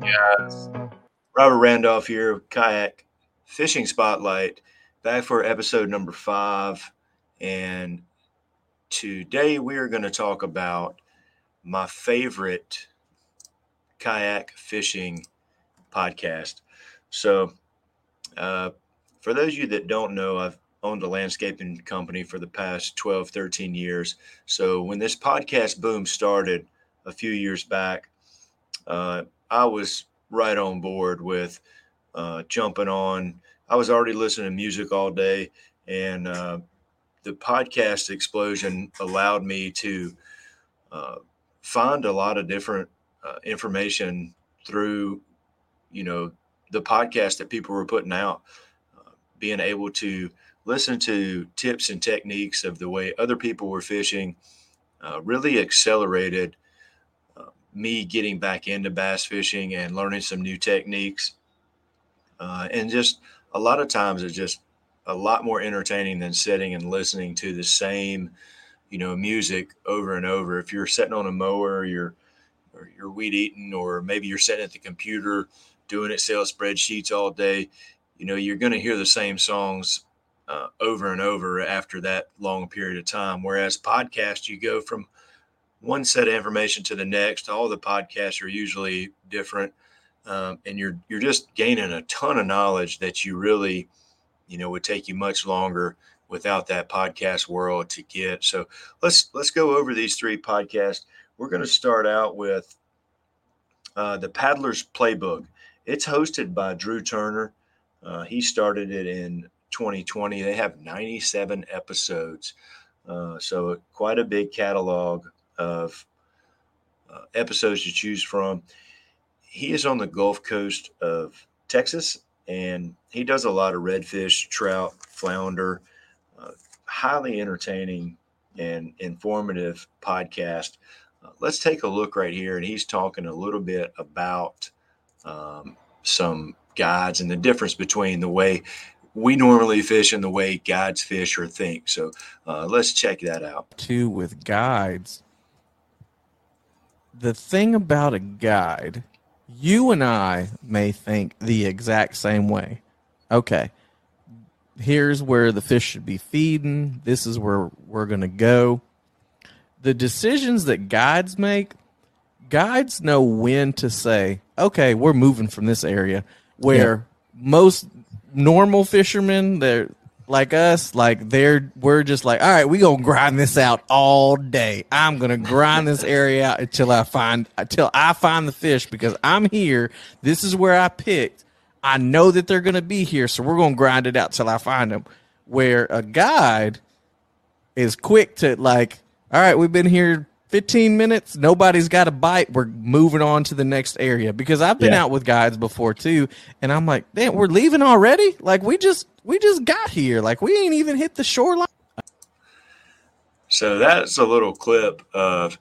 guys. Robert Randolph here, Kayak Fishing Spotlight, back for episode number five. And today we are going to talk about my favorite kayak fishing podcast. So, uh, for those of you that don't know, I've owned a landscaping company for the past 12, 13 years. So, when this podcast boom started a few years back, uh, I was right on board with uh, jumping on. I was already listening to music all day, and uh, the podcast explosion allowed me to uh, find a lot of different uh, information through, you know, the podcast that people were putting out. Uh, being able to listen to tips and techniques of the way other people were fishing uh, really accelerated me getting back into bass fishing and learning some new techniques. Uh, and just a lot of times it's just a lot more entertaining than sitting and listening to the same, you know, music over and over. If you're sitting on a mower, you're or you're weed eating, or maybe you're sitting at the computer doing Excel spreadsheets all day, you know, you're going to hear the same songs uh, over and over after that long period of time. Whereas podcast, you go from one set of information to the next. All the podcasts are usually different, um, and you're you're just gaining a ton of knowledge that you really, you know, would take you much longer without that podcast world to get. So let's let's go over these three podcasts. We're going to start out with uh, the Paddler's Playbook. It's hosted by Drew Turner. Uh, he started it in 2020. They have 97 episodes, uh, so quite a big catalog of uh, episodes to choose from. He is on the Gulf Coast of Texas and he does a lot of redfish, trout, flounder. Uh, highly entertaining and informative podcast. Uh, let's take a look right here. And he's talking a little bit about um, some guides and the difference between the way we normally fish and the way guides fish or think. So uh, let's check that out. Too with guides, the thing about a guide, you and I may think the exact same way. Okay, here's where the fish should be feeding. This is where we're going to go. The decisions that guides make, guides know when to say, okay, we're moving from this area. Where yeah. most normal fishermen, they're like us, like they're we're just like, all right, we gonna grind this out all day. I'm gonna grind this area out until I find until I find the fish because I'm here. This is where I picked. I know that they're gonna be here, so we're gonna grind it out till I find them. Where a guide is quick to like, all right, we've been here 15 minutes, nobody's got a bite. We're moving on to the next area because I've been yeah. out with guides before too, and I'm like, damn, we're leaving already. Like we just we just got here. Like we ain't even hit the shoreline. So that's a little clip of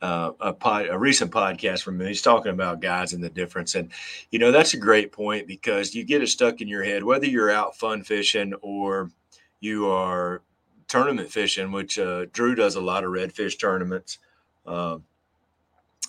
uh, a, pod, a recent podcast from him. He's talking about guides and the difference. And, you know, that's a great point because you get it stuck in your head, whether you're out fun fishing or you are tournament fishing, which uh, Drew does a lot of redfish tournaments. Uh,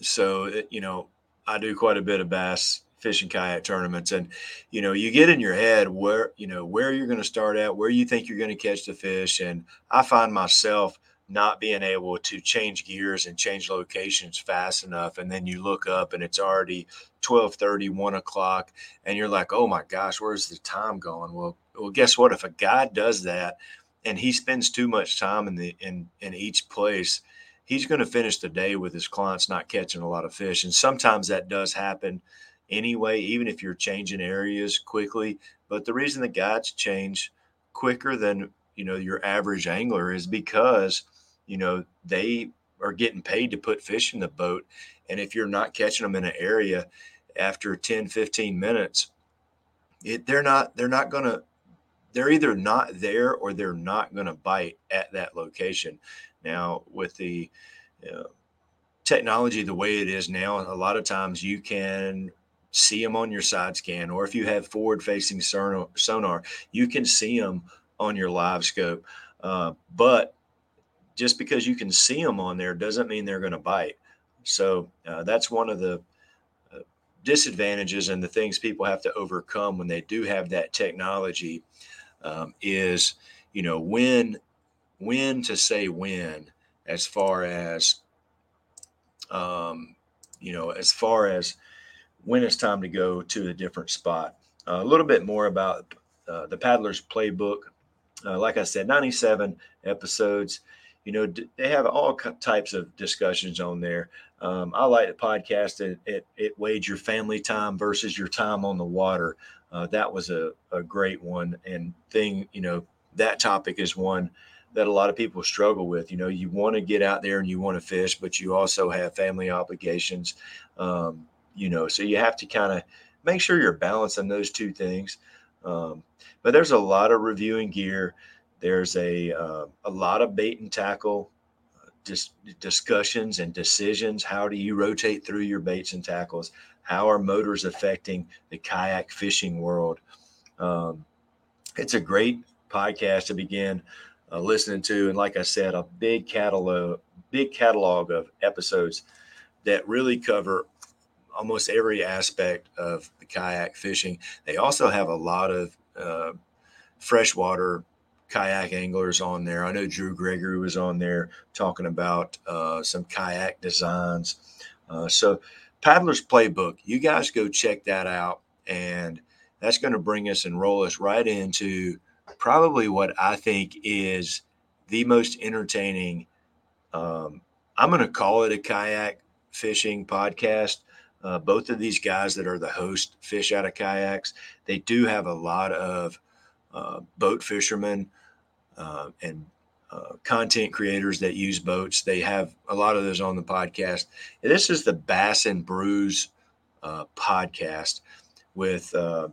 so, it, you know, I do quite a bit of bass fishing kayak tournaments. And you know you get in your head where you know where you're going to start at where you think you're going to catch the fish. And i find myself not being able to change gears and change locations fast enough. And then you look up and it's already 12 30 1 o'clock and you're like oh my gosh where's the time going? Well well guess what? If a guy does that and he spends too much time in the in in each place he's going to finish the day with his clients not catching a lot of fish and sometimes that does happen anyway, even if you're changing areas quickly. But the reason the guides change quicker than you know your average angler is because you know they are getting paid to put fish in the boat and if you're not catching them in an area after 10 15 minutes it, they're not they're not going to they're either not there or they're not going to bite at that location now with the technology the way it is now a lot of times you can see them on your side scan, or if you have forward facing sonar, you can see them on your live scope. Uh, but just because you can see them on there doesn't mean they're going to bite. So uh, that's one of the uh, disadvantages and the things people have to overcome when they do have that technology um, is, you know, when when to say when as far as um, you know, as far as when it's time to go to a different spot. Uh, a little bit more about uh, the Paddler's Playbook. Uh, like I said, 97 episodes. You know, they have all types of discussions on there. Um, I like the podcast. It, it, it weighed your family time versus your time on the water. Uh, that was a, a great one. And thing, you know, that topic is one that a lot of people struggle with. You know, you want to get out there and you want to fish, but you also have family obligations. Um, you know, so you have to kind of make sure you're balancing those two things. Um, but there's a lot of reviewing gear. There's a uh, a lot of bait and tackle uh, dis- discussions and decisions. How do you rotate through your baits and tackles? How are motors affecting the kayak fishing world? Um, it's a great podcast to begin uh, listening to, and like I said, a big catalog, big catalog of episodes that really cover almost every aspect of the kayak fishing. They also have a lot of uh, freshwater kayak anglers on there. I know Drew Gregory was on there talking about uh, some kayak designs. Uh, so, Paddler's Playbook, you guys go check that out. And that's going to bring us and roll us right into probably what I think is the most entertaining. Um, I'm going to call it a kayak fishing podcast. Uh, both of these guys that are the host fish out of kayaks. They do have a lot of uh, boat fishermen uh, and uh, content creators that use boats. They have a lot of those on the podcast. And this is the Bass and Brews uh, podcast with uh,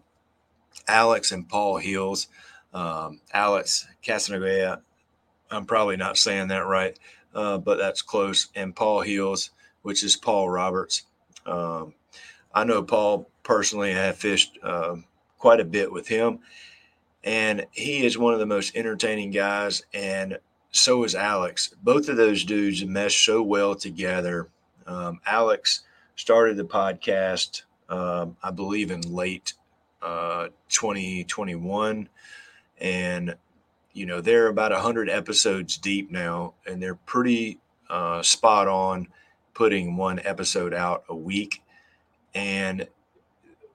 Alex and Paul Hills. Um, Alex Casanagua, I'm probably not saying that right, but that's close. And Paul Hills, which is Paul Roberts. Um, I know Paul personally. I have fished uh, quite a bit with him, and he is one of the most entertaining guys. And so is Alex. Both of those dudes mesh so well together. Um, Alex started the podcast, um, I believe, in late uh, 2021, and you know they're about 100 episodes deep now, and they're pretty uh, spot on putting one episode out a week. And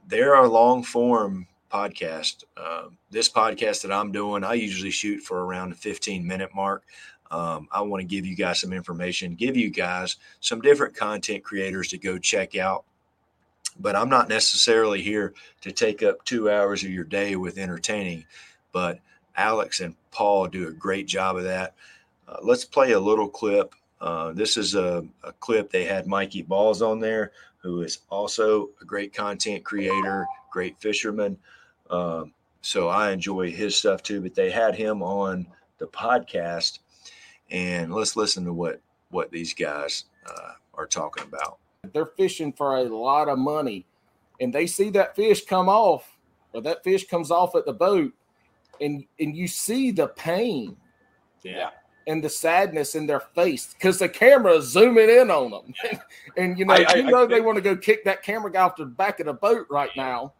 there are long form podcast. Uh, this podcast that I'm doing, I usually shoot for around the 15 minute mark. Um, I want to give you guys some information, give you guys some different content creators to go check out. But I'm not necessarily here to take up two hours of your day with entertaining. But Alex and Paul do a great job of that. Uh, let's play a little clip uh, this is a, a, clip they had Mikey Balls on there, who is also a great content creator, great fisherman. Um, so I enjoy his stuff too. But they had him on the podcast, and let's listen to what what these guys uh, are talking about. They're fishing for a lot of money, and they see that fish come off, or that fish comes off at the boat, and and you see the pain. Yeah and the sadness in their face because the camera is zooming in on them. and you know, I, you know I, they want to go kick that camera guy off the back of the boat right now.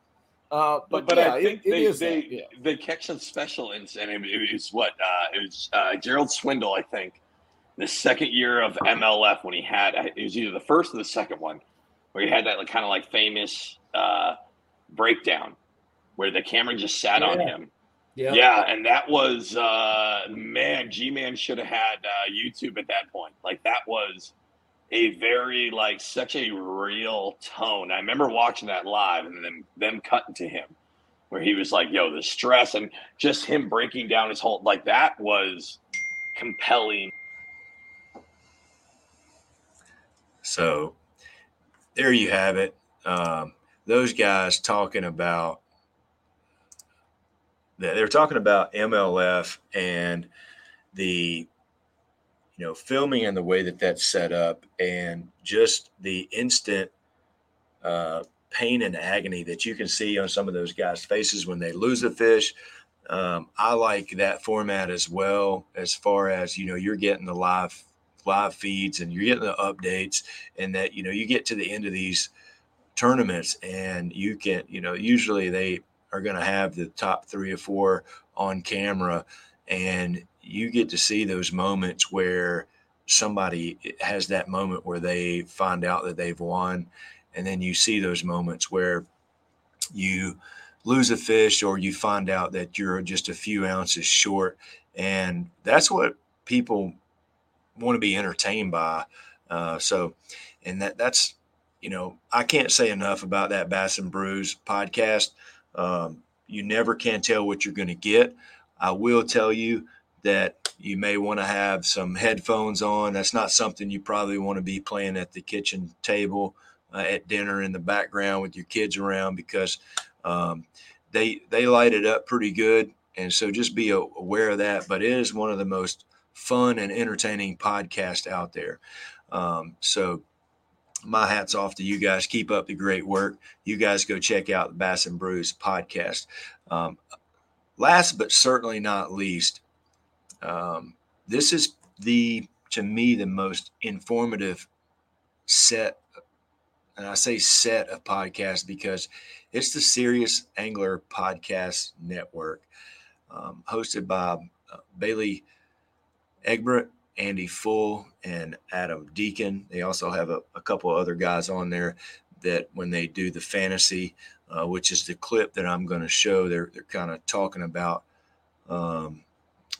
Uh, but, but, yeah, I think it, they, it is they, yeah. they catch some special and I mean, it was what uh, it was uh, Gerald Swindle, I think, the second year of MLF when he had it was either the first or the second one where he had that like, kind of like famous uh, breakdown where the camera just sat yeah. on him yeah. Yeah. And that was, uh, man, G Man should have had uh, YouTube at that point. Like, that was a very, like, such a real tone. I remember watching that live and then them cutting to him where he was like, yo, the stress and just him breaking down his whole, like, that was compelling. So there you have it. Um, those guys talking about that they're talking about MLF and the you know filming and the way that that's set up and just the instant uh, pain and agony that you can see on some of those guys' faces when they lose a fish. Um, I like that format as well, as far as you know, you're getting the live live feeds and you're getting the updates, and that you know you get to the end of these tournaments, and you can, you know, usually they are going to have the top three or four on camera, and you get to see those moments where somebody has that moment where they find out that they've won, and then you see those moments where you lose a fish or you find out that you're just a few ounces short, and that's what people want to be entertained by. Uh, so, and that that's you know I can't say enough about that Bass and Brews podcast. Um, you never can tell what you're going to get. I will tell you that you may want to have some headphones on. That's not something you probably want to be playing at the kitchen table uh, at dinner in the background with your kids around because um, they they light it up pretty good. And so just be aware of that. But it is one of the most fun and entertaining podcasts out there. Um, so my hat's off to you guys. Keep up the great work. You guys go check out the Bass and Brews podcast. Um, last but certainly not least, um, this is the to me the most informative set, and I say set of podcasts because it's the Serious Angler Podcast Network, um, hosted by uh, Bailey Egbert Andy Full and Adam Deacon. They also have a, a couple other guys on there that when they do the fantasy, uh, which is the clip that I'm going to show, they're, they're kind of talking about um,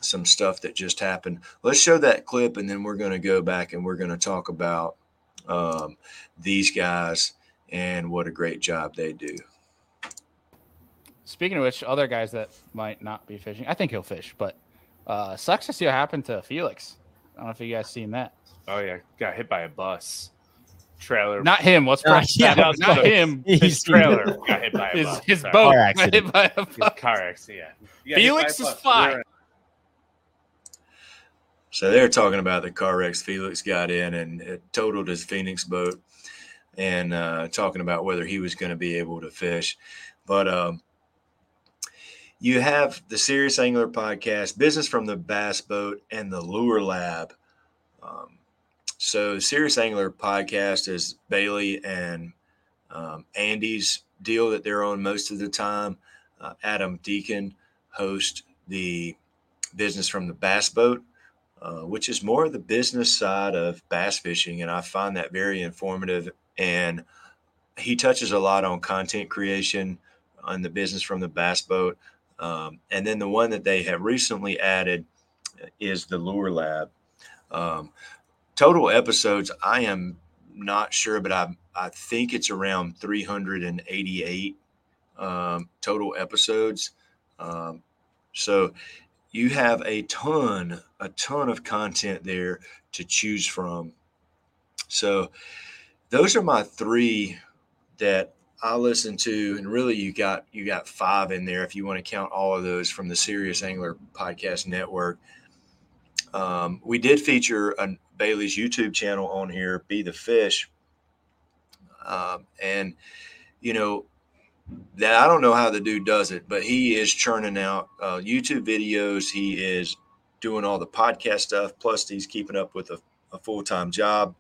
some stuff that just happened. Let's show that clip and then we're going to go back and we're going to talk about um, these guys and what a great job they do. Speaking of which, other guys that might not be fishing, I think he'll fish, but uh, sucks to see what happened to Felix. I don't know if you guys seen that. Oh yeah, got hit by a bus trailer. Not him. Let's uh, yeah, no, not him. His trailer got hit by a his, bus. His Sorry. boat got hit by a bus. His car accident. Yeah. Felix is fine. So they're talking about the car wrecks Felix got in and it totaled his Phoenix boat, and uh, talking about whether he was going to be able to fish. But um, you have the Serious Angler podcast, Business from the Bass Boat, and the Lure Lab. Um, so, Serious Angler podcast is Bailey and um, Andy's deal that they're on most of the time. Uh, Adam Deacon hosts the Business from the Bass Boat, uh, which is more of the business side of bass fishing, and I find that very informative. And he touches a lot on content creation on the business from the bass boat. Um, and then the one that they have recently added is the Lure Lab. Um, total episodes, I am not sure, but I I think it's around 388 um, total episodes. Um, so you have a ton, a ton of content there to choose from. So those are my three that I listen to, and really you got you got five in there if you want to count all of those from the Serious Angler Podcast Network. Um, we did feature a Bailey's YouTube channel on here, Be the Fish, um, and you know that I don't know how the dude does it, but he is churning out uh, YouTube videos. He is doing all the podcast stuff, plus he's keeping up with a, a full time job.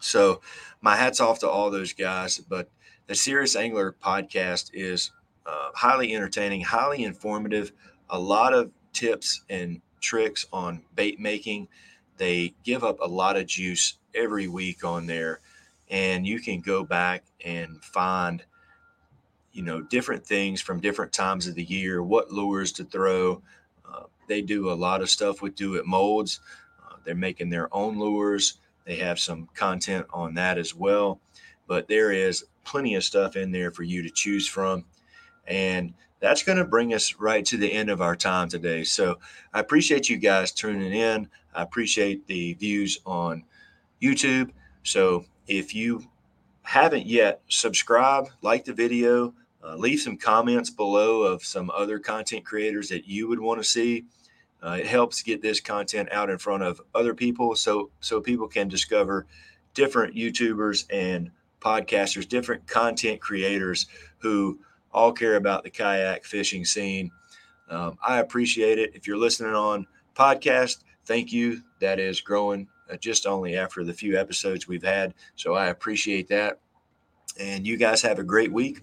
So my hats off to all those guys, but the Serious Angler podcast is uh, highly entertaining, highly informative, a lot of tips and tricks on bait making. They give up a lot of juice every week on there, and you can go back and find, you know, different things from different times of the year, what lures to throw. Uh, they do a lot of stuff with do it molds. Uh, they're making their own lures. They have some content on that as well. But there is plenty of stuff in there for you to choose from. And that's going to bring us right to the end of our time today. So I appreciate you guys tuning in. I appreciate the views on YouTube. So if you haven't yet, subscribe, like the video, uh, leave some comments below of some other content creators that you would want to see. Uh, it helps get this content out in front of other people so so people can discover different YouTubers and podcasters, different content creators who all care about the kayak fishing scene. Um, I appreciate it. If you're listening on podcast, thank you. That is growing uh, just only after the few episodes we've had. So I appreciate that. And you guys have a great week,